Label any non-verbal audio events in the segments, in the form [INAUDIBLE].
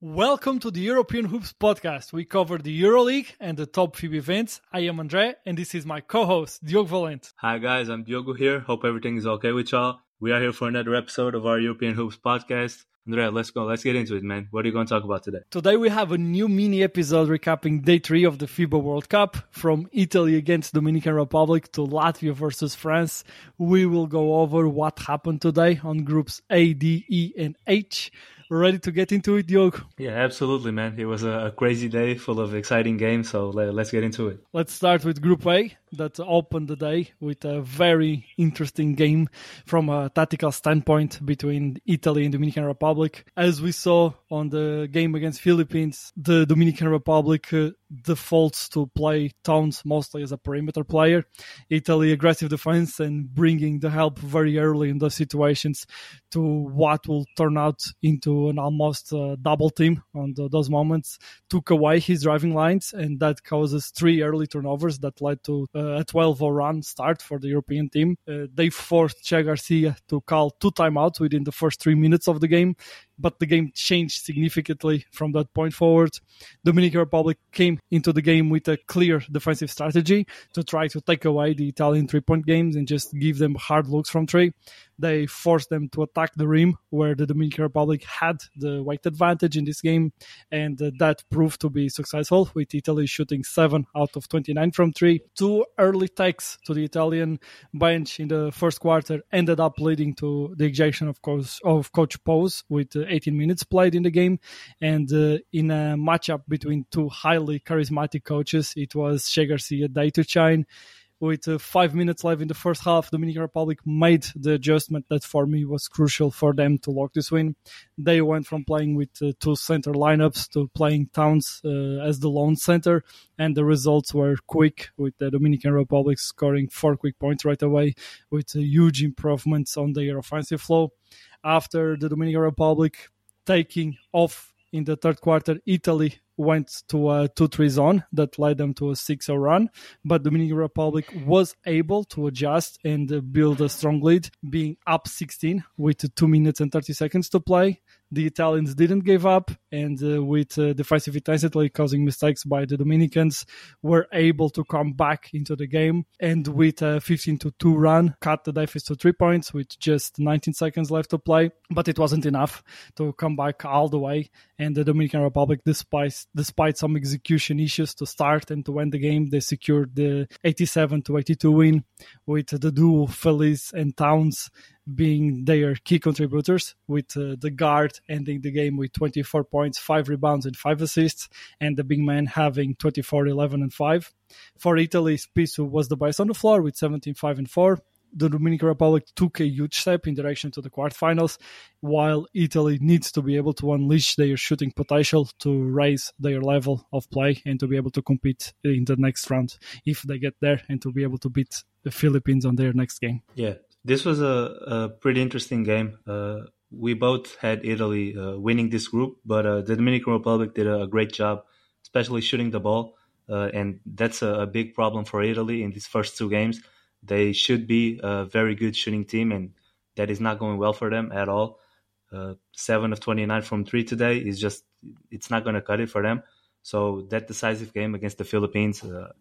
Welcome to the European Hoops podcast. We cover the EuroLeague and the top FIBA events. I am Andre, and this is my co-host Diogo Valente. Hi guys, I'm Diogo here. Hope everything is okay with y'all. We are here for another episode of our European Hoops podcast. Andrea, let's go. Let's get into it, man. What are you going to talk about today? Today we have a new mini episode recapping day three of the FIBA World Cup from Italy against Dominican Republic to Latvia versus France. We will go over what happened today on groups A, D, E, and H ready to get into it, Diogo? Yeah, absolutely, man. It was a crazy day full of exciting games, so let's get into it. Let's start with Group A that opened the day with a very interesting game from a tactical standpoint between Italy and Dominican Republic. As we saw on the game against Philippines, the Dominican Republic uh, defaults to play Towns mostly as a perimeter player. Italy aggressive defense and bringing the help very early in those situations to what will turn out into an almost uh, double team on the, those moments took away his driving lines and that causes three early turnovers that led to a 12-0 run start for the European team. Uh, they forced Che Garcia to call two timeouts within the first three minutes of the game but the game changed significantly from that point forward. Dominican Republic came into the game with a clear defensive strategy to try to take away the Italian three point games and just give them hard looks from three. They forced them to attack the rim where the Dominican Republic had the weight advantage in this game, and that proved to be successful with Italy shooting 7 out of 29 from 3. Two early takes to the Italian bench in the first quarter ended up leading to the ejection of coach, of coach Poz with 18 minutes played in the game. And uh, in a matchup between two highly charismatic coaches, it was Che Garcia day to shine with uh, five minutes left in the first half, Dominican Republic made the adjustment that for me was crucial for them to lock this win. They went from playing with uh, two center lineups to playing Towns uh, as the lone center, and the results were quick with the Dominican Republic scoring four quick points right away with huge improvements on their offensive flow. After the Dominican Republic taking off in the third quarter, Italy went to a 2-3 zone that led them to a 6-0 run, but Dominican Republic was able to adjust and build a strong lead, being up 16 with 2 minutes and 30 seconds to play the Italians didn't give up, and uh, with uh, defensive intensity causing mistakes by the Dominicans, were able to come back into the game. And with a 15 to 2 run, cut the deficit to three points with just 19 seconds left to play. But it wasn't enough to come back all the way. And the Dominican Republic, despite despite some execution issues to start and to end the game, they secured the 87 to 82 win with the duo Feliz and Towns being their key contributors, with uh, the guard ending the game with 24 points, 5 rebounds, and 5 assists, and the big man having 24, 11, and 5. For Italy, Spissu was the best on the floor with 17, 5, and 4. The Dominican Republic took a huge step in direction to the quarterfinals, while Italy needs to be able to unleash their shooting potential to raise their level of play and to be able to compete in the next round if they get there and to be able to beat the Philippines on their next game. Yeah, this was a, a pretty interesting game. Uh, we both had Italy uh, winning this group, but uh, the Dominican Republic did a, great job, especially shooting the ball. Uh, and that's a, a, big problem for Italy in these first two games. They should be a very good shooting team, and that is not going well for them at all. Uh, seven of 29 from three today is just, it's not going to cut it for them. So that decisive game against the Philippines, uh,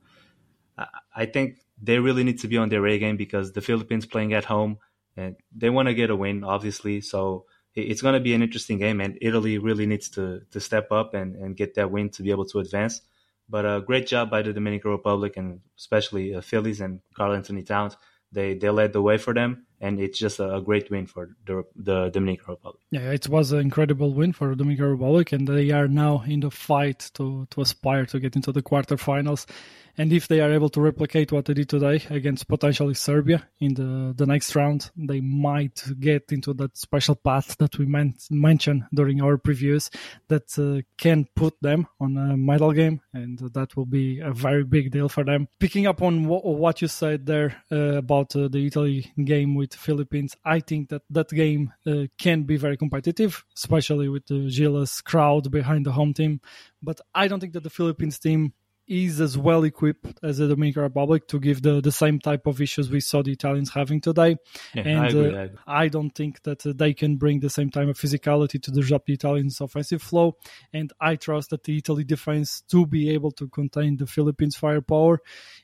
I think they really need to be on their A game because the Philippines playing at home and they want to get a win, obviously. So it's going to be an interesting game, and Italy really needs to to step up and, and get that win to be able to advance. But a uh, great job by the Dominican Republic and especially uh, Feliz and Karl-Anthony Towns. They they led the way for them, and it's just a, great win for the, the Dominican Republic. Yeah, it was an incredible win for the Dominican Republic, and they are now in the fight to to aspire to get into the quarterfinals. And if they are able to replicate what they did today against potentially Serbia in the, the next round, they might get into that special path that we meant, mentioned during our previews that uh, can put them on a medal game. And that will be a very big deal for them. Picking up on w- what you said there uh, about uh, the Italy game with Philippines, I think that that game uh, can be very competitive, especially with the Gilas crowd behind the home team. But I don't think that the Philippines team is as well equipped as the Dominican Republic to give the, the same type of issues we saw the Italians having today. Yeah, and I agree, uh, I agree. I don't think that uh, they can bring the same type of physicality to disrupt the Italians' offensive flow. And I trust that the Italy defense to be able to contain the Philippines' firepower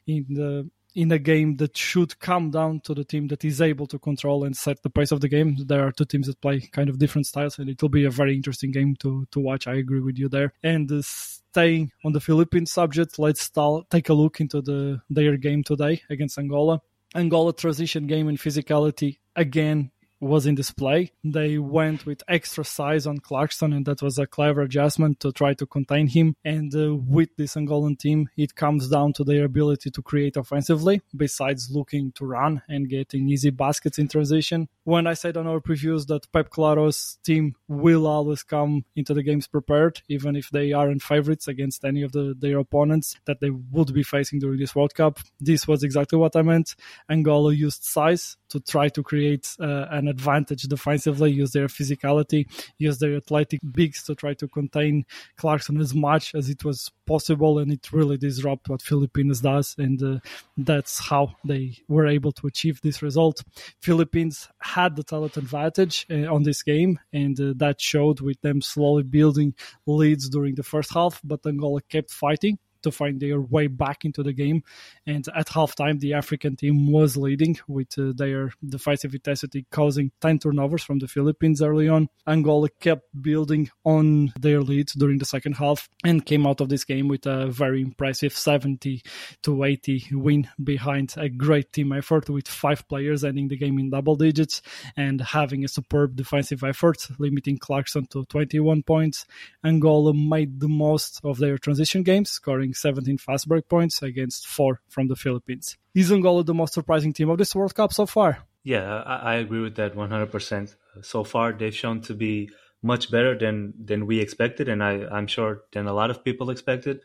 in the in a game that should come down to the team that is able to control and set the pace of the game. There are two teams that play kind of different styles, and it will be a very interesting game to, to watch. I agree with you there. And uh, staying on the Philippines subject, let's start, take a look into the their game today against Angola. Angola transition game and physicality again was in display. They went with extra size on Clarkson, and that was a clever adjustment to try to contain him. And uh, with this Angolan team, it comes down to their ability to create offensively, besides looking to run and getting easy baskets in transition. When I said on our previews that Pep Claro's team will always come into the games prepared, even if they aren't favorites against any of the, their opponents that they would be facing during this World Cup, this was exactly what I meant. Angola used size to try to create uh, an advantage defensively, use their physicality, use their athletic bigs to try to contain Clarkson as much as it was possible, and it really disrupted what Philippines does, and uh, that's how they were able to achieve this result. Philippines had the talent advantage uh, on this game, and uh, that showed with them slowly building leads during the first half, but Angola kept fighting to find their way back into the game. And at halftime, the African team was leading with uh, their defensive intensity causing 10 turnovers from the Philippines early on. Angola kept building on their lead during the second half and came out of this game with a very impressive 70 to 80 win behind a great team effort with five players ending the game in double digits and having a superb defensive effort, limiting Clarkson to 21 points. Angola made the most of their transition games, scoring 17 fast break points against four from the Philippines. Is Angola the most surprising team of this World Cup so far? Yeah, I, I agree with that 100%. So far, they've shown to be much better than, than we expected, and I, I'm sure than a lot of people expected.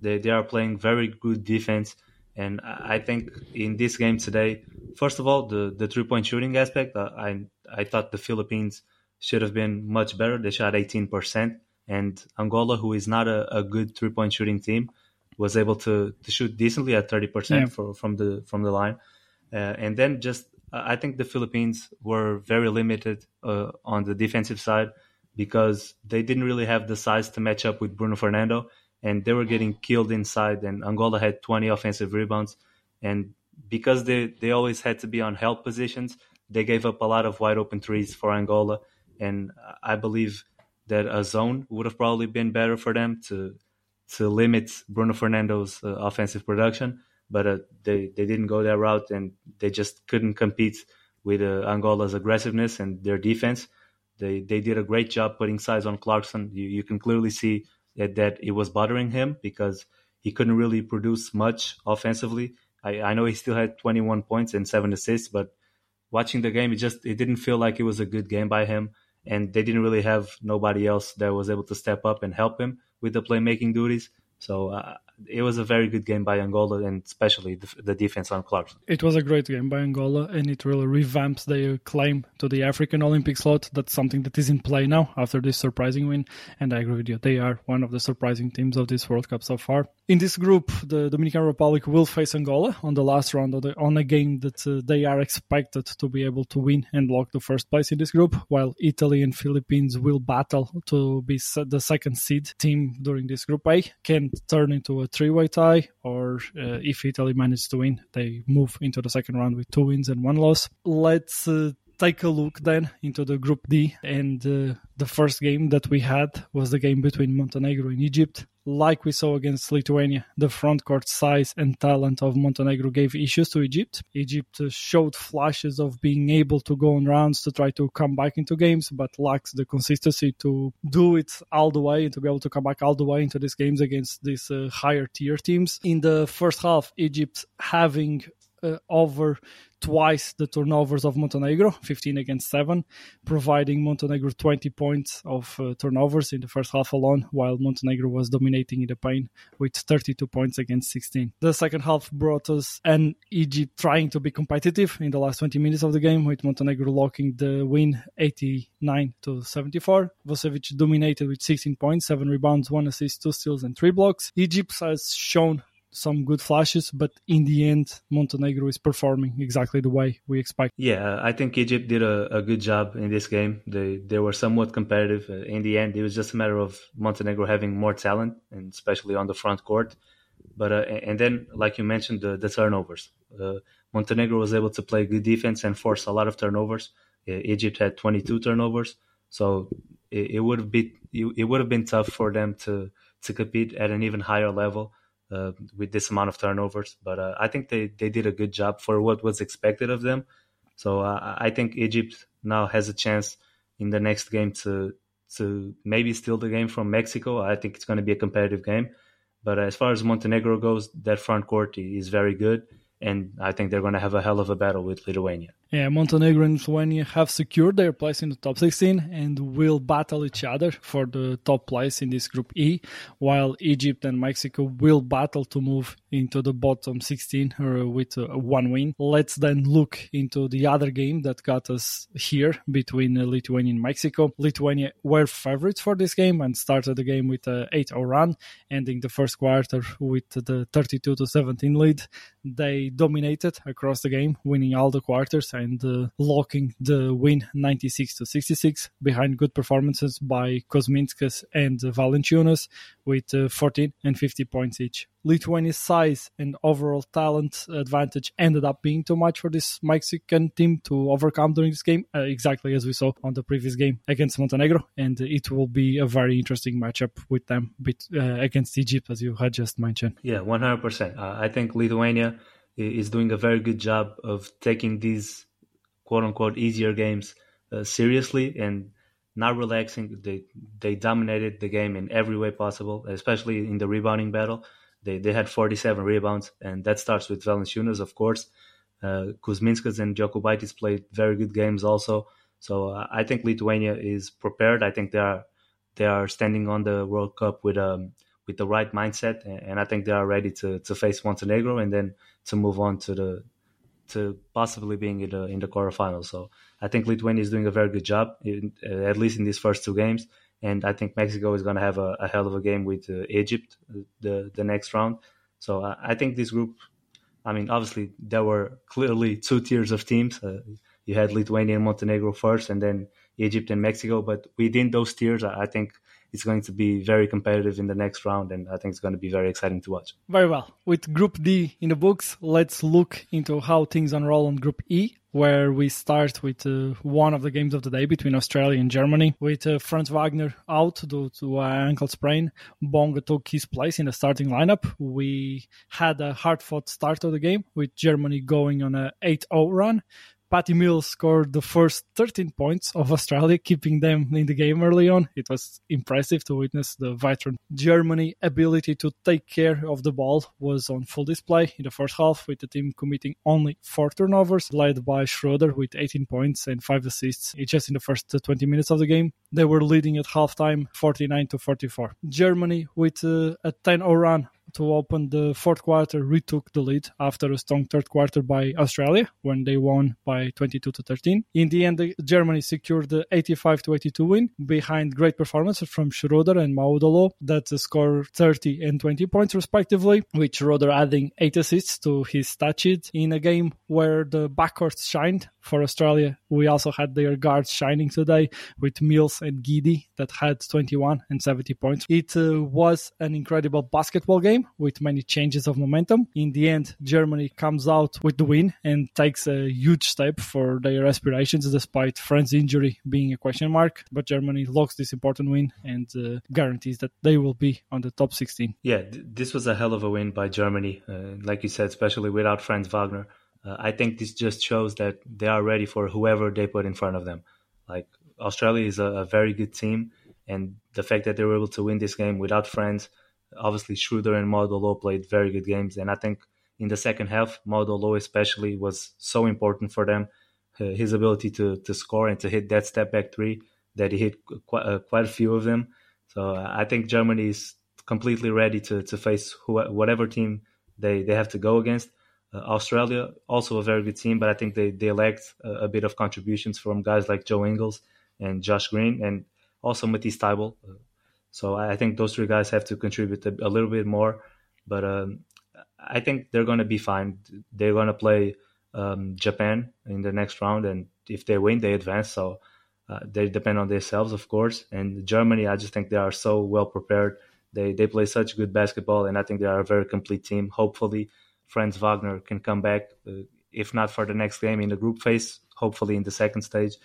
They, they are playing very good defense, and I think in this game today, first of all, the, the three point shooting aspect, uh, I, I thought the Philippines should have been much better. They shot 18%, and Angola, who is not a, a good three point shooting team, was able to, to shoot decently at 30% Yeah. for, from the from the line. Uh, and then just I think the Philippines were very limited uh, on the defensive side because they didn't really have the size to match up with Bruno Fernando, and they were getting killed inside. And Angola had 20 offensive rebounds, and because they they always had to be on help positions, they gave up a lot of wide open threes for Angola. And I believe that a zone would have probably been better for them to to limit Bruno Fernando's uh, offensive production, but uh, they they didn't go that route, and they just couldn't compete with uh, Angola's aggressiveness and their defense. They they did a great job putting size on Clarkson. You you can clearly see that that it was bothering him because he couldn't really produce much offensively. I, I know he still had 21 points and seven assists, but watching the game, it just it didn't feel like it was a good game by him, and they didn't really have nobody else that was able to step up and help him with the playmaking duties. So uh, it was a very good game by Angola, and especially the, the defense on Clarkson. It was a great game by Angola, and it really revamps their claim to the African Olympic slot. That's something that is in play now after this surprising win. And I agree with you, they are one of the surprising teams of this World Cup so far. In this group, the Dominican Republic will face Angola on the last round of the, on a game that uh, they are expected to be able to win and lock the first place in this group, while Italy and Philippines will battle to be the second seed team during this Group A. Can turn into a three-way tie, or uh, if Italy manages to win, they move into the second round with two wins and one loss. Let's uh, take a look then into the Group D, and uh, the first game that we had was the game between Montenegro and Egypt. Like we saw against Lithuania, the front court size and talent of Montenegro gave issues to Egypt. Egypt showed flashes of being able to go on rounds to try to come back into games, but lacks the consistency to do it all the way and to be able to come back all the way into these games against these uh, higher tier teams. In the first half, Egypt having over twice the turnovers of Montenegro, 15 against 7, providing Montenegro 20 points of uh, turnovers in the first half alone, while Montenegro was dominating in the paint with 32 points against 16. The second half brought us an Egypt trying to be competitive in the last 20 minutes of the game, with Montenegro locking the win 89 to 74. Vucevic dominated with 16 points, 7 rebounds, 1 assist, 2 steals, and 3 blocks. Egypt has shown some good flashes, but in the end, Montenegro is performing exactly the way we expect. Yeah, I think Egypt did a, a good job in this game. They they were somewhat competitive. Uh, in the end, it was just a matter of Montenegro having more talent, and especially on the front court. But uh, and then, like you mentioned, the, the turnovers. Uh, Montenegro was able to play good defense and force a lot of turnovers. Egypt had 22 turnovers, so it, it would have been it would have been tough for them to to compete at an even higher level uh, with this amount of turnovers. But uh, I think they, they did a good job for what was expected of them. So uh, I think Egypt now has a chance in the next game to to maybe steal the game from Mexico. I think it's going to be a competitive game. But as far as Montenegro goes, that front court is very good, and I think they're going to have a hell of a battle with Lithuania. Yeah, Montenegro and Lithuania have secured their place in the top 16 and will battle each other for the top place in this Group E, while Egypt and Mexico will battle to move into the bottom 16 uh, with uh, one win. Let's then look into the other game that got us here between uh, Lithuania and Mexico. Lithuania were favorites for this game and started the game with an 8 0 run, ending the first quarter with the 32 17 lead. They dominated across the game, winning all the quarters and uh, locking the win 96 to 66 behind good performances by Kuzminskas and Valanciunas with uh, 14 and 50 points each. Lithuania's size and overall talent advantage ended up being too much for this Mexican team to overcome during this game, uh, exactly as we saw on the previous game against Montenegro. And it will be a very interesting matchup with them uh, against Egypt, as you had just mentioned. Yeah, 100%. Uh, I think Lithuania is doing a very good job of taking these quote unquote easier games uh, seriously and not relaxing. They they dominated the game in every way possible, especially in the rebounding battle. They they had 47 rebounds, and that starts with Valanciunas, of course. Uh, Kuzminskas and Jokubaitis played very good games also. So uh, I think Lithuania is prepared. I think they are they are standing on the World Cup with um with the right mindset, and I think they are ready to to face Montenegro and then to move on to the to possibly being in the in the quarterfinals. So I think Lithuania is doing a very good job, in, uh, at least in these first two games. And I think Mexico is going to have a, a, hell of a game with uh, Egypt the the next round. So I, I, think this group. I mean, obviously there were clearly two tiers of teams. Uh, you had Lithuania and Montenegro first, and then Egypt and Mexico. But within those tiers, I, I think it's going to be very competitive in the next round, and I think it's going to be very exciting to watch. Very well. With Group D in the books, let's look into how things unroll on Group E, where we start with uh, one of the games of the day between Australia and Germany. With uh, Franz Wagner out due to an ankle sprain, Bonga took his place in the starting lineup. We had a hard fought start of the game with Germany going on a 8 0 run. Patty Mills scored the first 13 points of Australia, keeping them in the game early on. It was impressive to witness the veteran Germany ability to take care of the ball was on full display in the first half, with the team committing only four turnovers, led by Schroeder with 18 points and five assists just in the first 20 minutes of the game. They were leading at halftime 49 to 44. Germany with uh, a 10-0 run to open the fourth quarter retook the lead after a strong third quarter by Australia when they won by 22 to 13. In the end, Germany secured the 85 to 82 win behind great performances from Schroeder and Maodo Lo that scored 30 and 20 points respectively, with Schroeder adding 8 assists to his stat sheet in a game where the backcourt shined for Australia. We also had their guards shining today with Mills and Giddey that had 21 and 70 points. It uh, was an incredible basketball game with many changes of momentum. In the end, Germany comes out with the win and takes a huge step for their aspirations despite Franz's injury being a question mark. But Germany locks this important win and uh, guarantees that they will be on the top 16. Yeah, th- this was a hell of a win by Germany. Uh, like you said, especially without Franz Wagner. Uh, I think this just shows that they are ready for whoever they put in front of them. Like Australia is a, a very good team, and the fact that they were able to win this game without Franz, obviously Schroeder and Maodo Lo played very good games, and I think in the second half. Maudolo Low especially was so important for them. Uh, his ability to to score and to hit that step back three that he hit quite, uh, quite a few of them. So uh, I think Germany is completely ready to to face who, whatever team they they have to go against. Uh, Australia also a very good team, but I think they they lacked a, a, bit of contributions from guys like Joe Ingles and Josh Green and also Matisse Thybulle. So I think those three guys have to contribute a, a little bit more. But um, I think they're going to be fine. They're going to play um, Japan in the next round, and if they win, they advance. So uh, they depend on themselves, of course. And Germany, I just think they are so well prepared. They they play such good basketball, and I think they are a very complete team. Hopefully, Franz Wagner can come back, uh, if not for the next game in the group phase, hopefully in the second stage,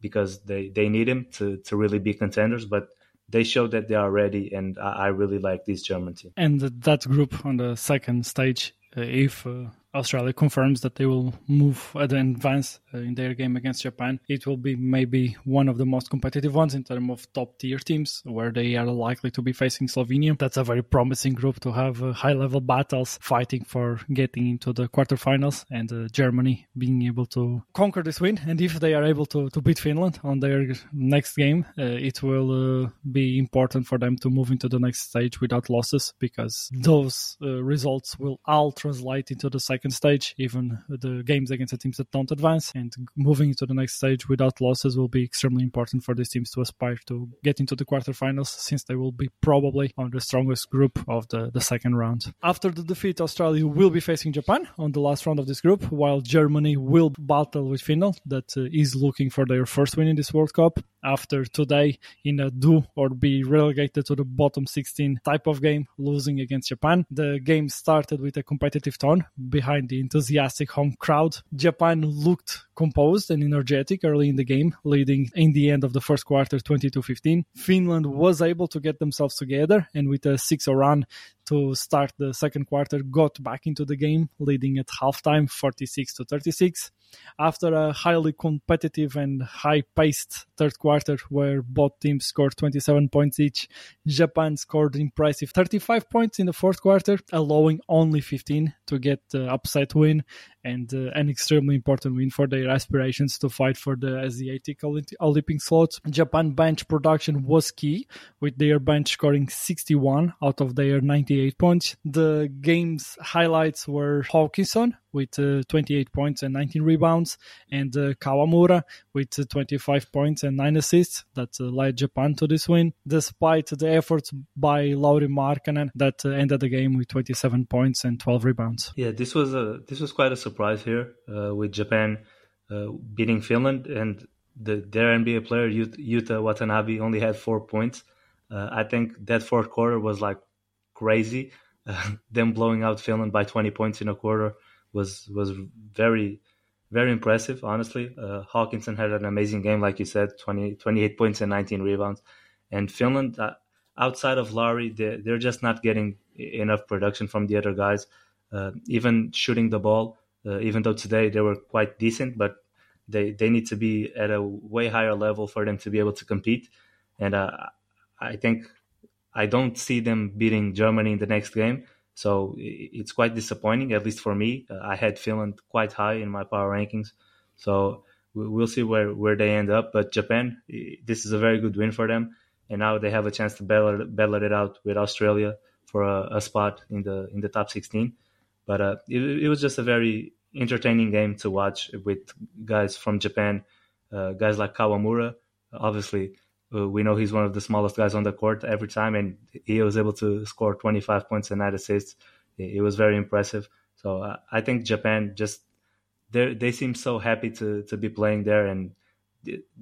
because they, they need him to, to really be contenders. But they show that they are ready, and I, I really like this German team. And that group on the second stage, if uh, Australia confirms that they will move and advance uh, in their game against Japan, it will be maybe one of the most competitive ones in terms of top tier teams where they are likely to be facing Slovenia. That's a very promising group to have uh, high level battles fighting for getting into the quarterfinals and uh, Germany being able to conquer this win. And if they are able to, to beat Finland on their next game, uh, it will uh, be important for them to move into the next stage without losses because those uh, results will all translate into the second second stage, even the games against the teams that don't advance. And moving to the next stage without losses will be extremely important for these teams to aspire to get into the quarterfinals, since they will be probably on the strongest group of the, the second round. After the defeat, Australia will be facing Japan on the last round of this group, while Germany will battle with Finland, that uh, is looking for their first win in this World Cup after today in a do or be relegated to the bottom 16 type of game, losing against Japan. The game started with a competitive tone behind the enthusiastic home crowd. Japan looked composed and energetic early in the game, leading in the end of the first quarter 22 15. Finland was able to get themselves together and with a 6 0 run to start the second quarter got back into the game, leading at halftime 46 to 36 after a highly competitive and high paced third quarter where both teams scored 27 points each. Japan scored impressive 35 points in the fourth quarter, allowing only 15 to get the upset win and uh, an extremely important win for their aspirations to fight for the Asiatic Olympic slot. Japan bench production was key, with their bench scoring 61 out of their 98 points. The game's highlights were Hawkinson with uh, 28 points and 19 rebounds, and uh, Kawamura with uh, 25 points and 9 assists that uh, led Japan to this win, despite the efforts by Lauri Markkanen that uh, ended the game with 27 points and 12 rebounds. Yeah, this was a this was quite a surprise here uh, with Japan uh, beating Finland, and the, their NBA player Yuta Watanabe only had four points. Uh, I think that fourth quarter was like crazy. [LAUGHS] them blowing out Finland by 20 points in a quarter was was very very impressive, honestly. Uh, Hawkinson had an amazing game, like you said, 20, 28 points and 19 rebounds. And Finland, uh, outside of Lauri, they're, they're, just not getting enough production from the other guys. Uh, even shooting the ball, uh, even though today they were quite decent, but they, they need to be at a way higher level for them to be able to compete. And uh, I think I don't see them beating Germany in the next game. So it's quite disappointing, at least for me. Uh, I had Finland quite high in my power rankings. So we'll see where, where they end up. But Japan, this is a very good win for them. And now they have a chance to battle, battle it out with Australia for a, a spot in the in the top 16. But uh, it, it, was just a very entertaining game to watch with guys from Japan, uh, guys like Kawamura. Obviously, uh, we know he's one of the smallest guys on the court every time, and he was able to score 25 points and nine assists. It, it was very impressive. So uh, I think Japan just they they seem so happy to to be playing there, and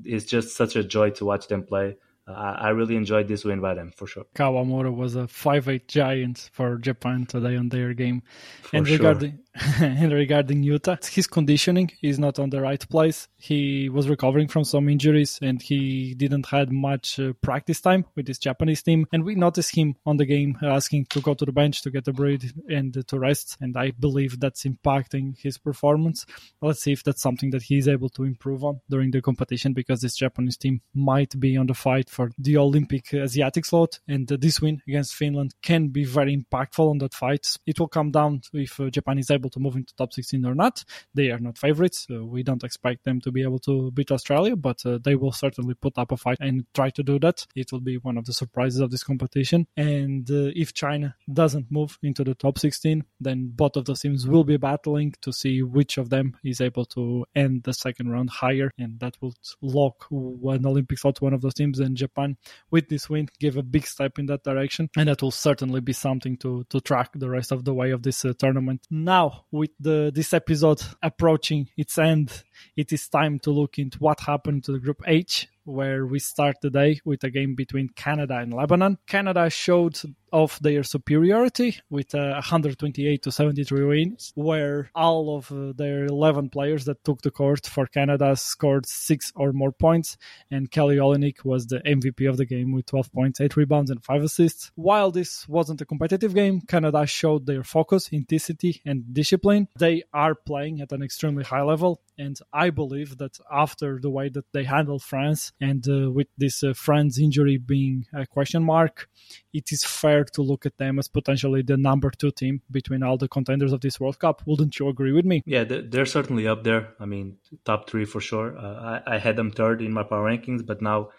it's just such a joy to watch them play. I, really enjoyed this win by them for sure. Kawamura was a five-eight giant for Japan today on their game. For and sure. [LAUGHS] and regarding Yuta, his conditioning is not on the right place. He was recovering from some injuries and he didn't had much uh, practice time with his Japanese team. And we noticed him on the game asking to go to the bench to get a break and to rest. And I believe that's impacting his performance. Let's see if that's something that he's able to improve on during the competition because this Japanese team might be on the fight for the Olympic Asiatic slot, and this win against Finland can be very impactful on that fight. It will come down if Japan is able to move into top 16 or not. They are not favorites. we don't expect them to be able to beat Australia, but they will certainly put up a fight and try to do that. It will be one of the surprises of this competition. And if China doesn't move into the top 16, then both of those teams will be battling to see which of them is able to end the second round higher, and that will lock an Olympic slot to one of those teams. And Japan, with this win, give a big step in that direction, and that will certainly be something to to track the rest of the way of this uh, tournament. Now, with the this episode approaching its end, it is time to look into what happened to the Group H where we start today with a game between Canada and Lebanon. Canada showed off their superiority with a 128 to 73 wins, where all of uh, their 11 players that took the court for Canada scored six or more points, and Kelly Olynyk was the MVP of the game with 12 points, 8 rebounds, and 5 assists. While this wasn't a competitive game, Canada showed their focus, intensity, and discipline. They are playing at an extremely high level, and I believe that after the way that they handled France and uh, with this uh, Franz injury being a question mark, it is fair to look at them as potentially the number two team between all the contenders of this World Cup. Wouldn't you agree with me? Yeah, they're certainly up there. I mean, top three for sure. Uh, I, I, had them third in my power rankings, but now,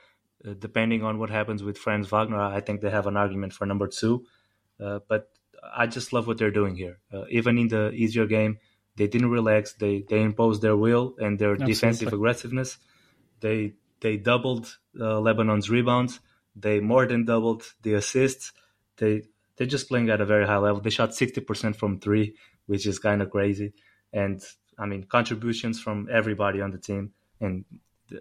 uh, depending on what happens with Franz Wagner, I think they have an argument for number two. Uh, but I just love what they're doing here. Uh, even in the easier game, they didn't relax. They they imposed their will and their Absolutely. defensive aggressiveness. They they doubled uh, Lebanon's rebounds. They more than doubled the assists. They they're just playing at a very high level. They shot sixty percent from three, which is kind of crazy. And I mean contributions from everybody on the team, and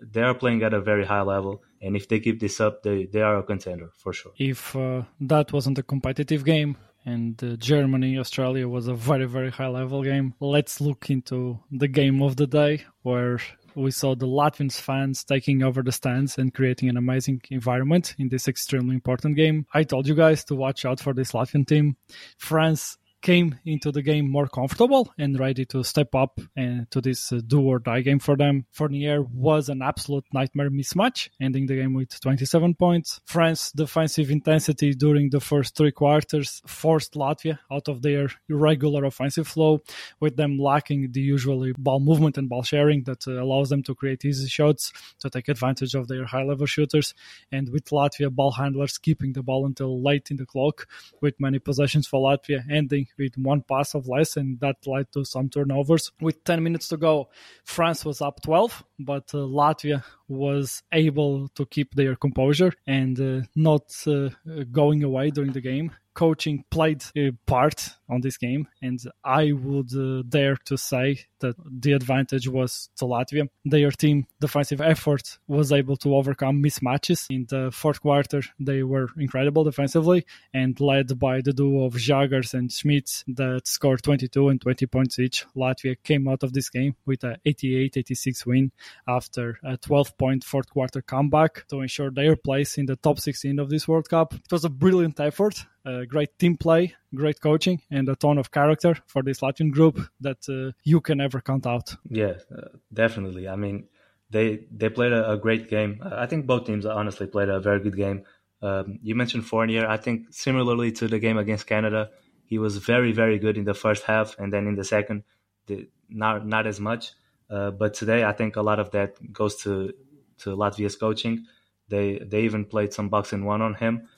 they are playing at a very high level. And if they keep this up, they they are a contender for sure. If uh, that wasn't a competitive game, and uh, Germany Australia was a very very high level game. Let's look into the game of the day where we saw the Latvian fans taking over the stands and creating an amazing environment in this extremely important game. I told you guys to watch out for this Latvian team. France came into the game more comfortable and ready to step up and to this uh, do or die game for them. Fournier was an absolute nightmare mismatch, ending the game with 27 points. France defensive intensity during the first three quarters forced Latvia out of their irregular offensive flow, with them lacking the usually ball movement and ball sharing that uh, allows them to create easy shots to take advantage of their high level shooters. And with Latvia ball handlers keeping the ball until late in the clock, with many possessions for Latvia ending with one pass of less, and that led to some turnovers. With 10 minutes to go, France was up 12, but uh, Latvia was able to keep their composure and uh, not uh, going away during the game coaching played a part on this game, and I would uh, dare to say that the advantage was to Latvia. Their team defensive effort was able to overcome mismatches. In the fourth quarter, they were incredible defensively and led by the duo of Žagars and Smits that scored 22 and 20 points each. Latvia came out of this game with an 88-86 win after a 12-point fourth quarter comeback to ensure their place in the top 16 of this World Cup. It was a brilliant effort uh, great team play, great coaching, and a ton of character for this Latvian group that uh, you can never count out. Yeah, uh, definitely. I mean, they they played a, a, great game. I think both teams honestly played a very good game. Um, you mentioned Fournier. I think similarly to the game against Canada, he was very very good in the first half, and then in the second, the, not not as much. Uh, but today, I think a lot of that goes to to Latvia's coaching. They they even played some box-and-one on him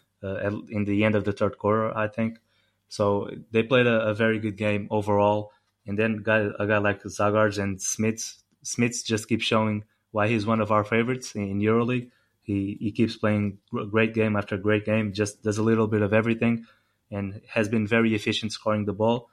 in the end of the third quarter, I think. So they played a, a very good game overall. And then guy, a guy like Žagars and Smits, Smits just keeps showing why he's one of our favorites in EuroLeague. He he keeps playing great game after great game, just does a little bit of everything, and has been very efficient scoring the ball.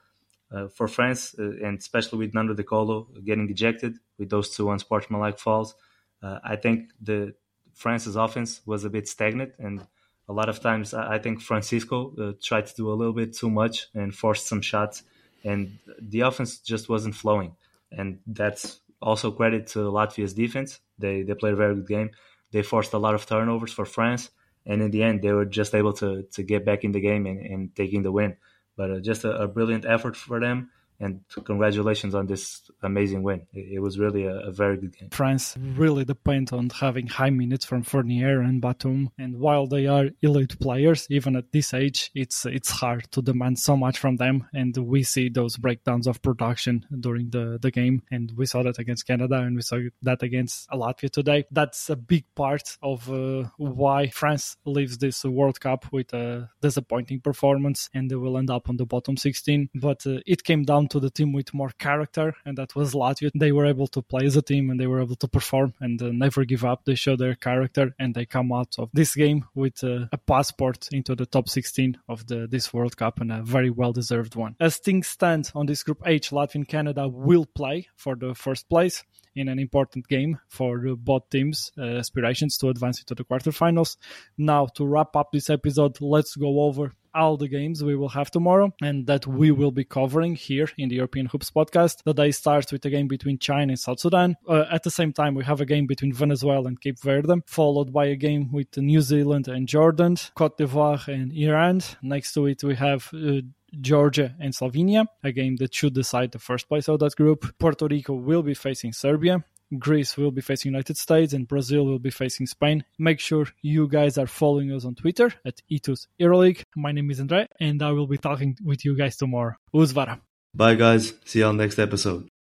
Uh, for France, uh, and especially with Nando De Colo getting ejected with those two unsportsmanlike falls, uh, I think the France's offense was a bit stagnant, and a lot of times I think Francisco uh, tried to do a little bit too much and forced some shots, and the offense just wasn't flowing. And that's also credit to Latvia's defense. They they played a very good game. They forced a lot of turnovers for France, and in the end, they were just able to to get back in the game and, and taking the win. But uh, just a, a, brilliant effort for them, and congratulations on this amazing win. It, was really a, a, very good game. France really depend on having high minutes from Fournier and Batum, and while they are elite players, even at this age, it's it's hard to demand so much from them, and we see those breakdowns of production during the the game, and we saw that against Canada, and we saw that against Latvia today. That's a big part of uh, why France leaves this World Cup with a disappointing performance, and they will end up on the bottom 16. But uh, it came down to the team with more character, and that was Latvia. They were able to play as a team and they were able to perform and uh, never give up. They show their character and they come out of this game with uh, a passport into the top 16 of the this World Cup and a very well deserved one. As things stand on this Group H, Latvia and Canada will play for the first place in an important game for both teams' uh, aspirations to advance into the quarterfinals. Now, to wrap up this episode, let's go over all the games we will have tomorrow and that we will be covering here in the European Hoops podcast. The day starts with a game between China and South Sudan. Uh, at the same time, we have a game between Venezuela and Cape Verde, followed by a game with New Zealand and Jordan, Cote d'Ivoire and Iran. Next to it, we have uh, Georgia and Slovenia, a game that should decide the first place of that group. Puerto Rico will be facing Serbia. Greece will be facing United States and Brazil will be facing Spain. Make sure you guys are following us on Twitter at Ethos EuroLeague. My name is Andre and I will be talking with you guys tomorrow. Uzvara. Bye guys. See you on next episode.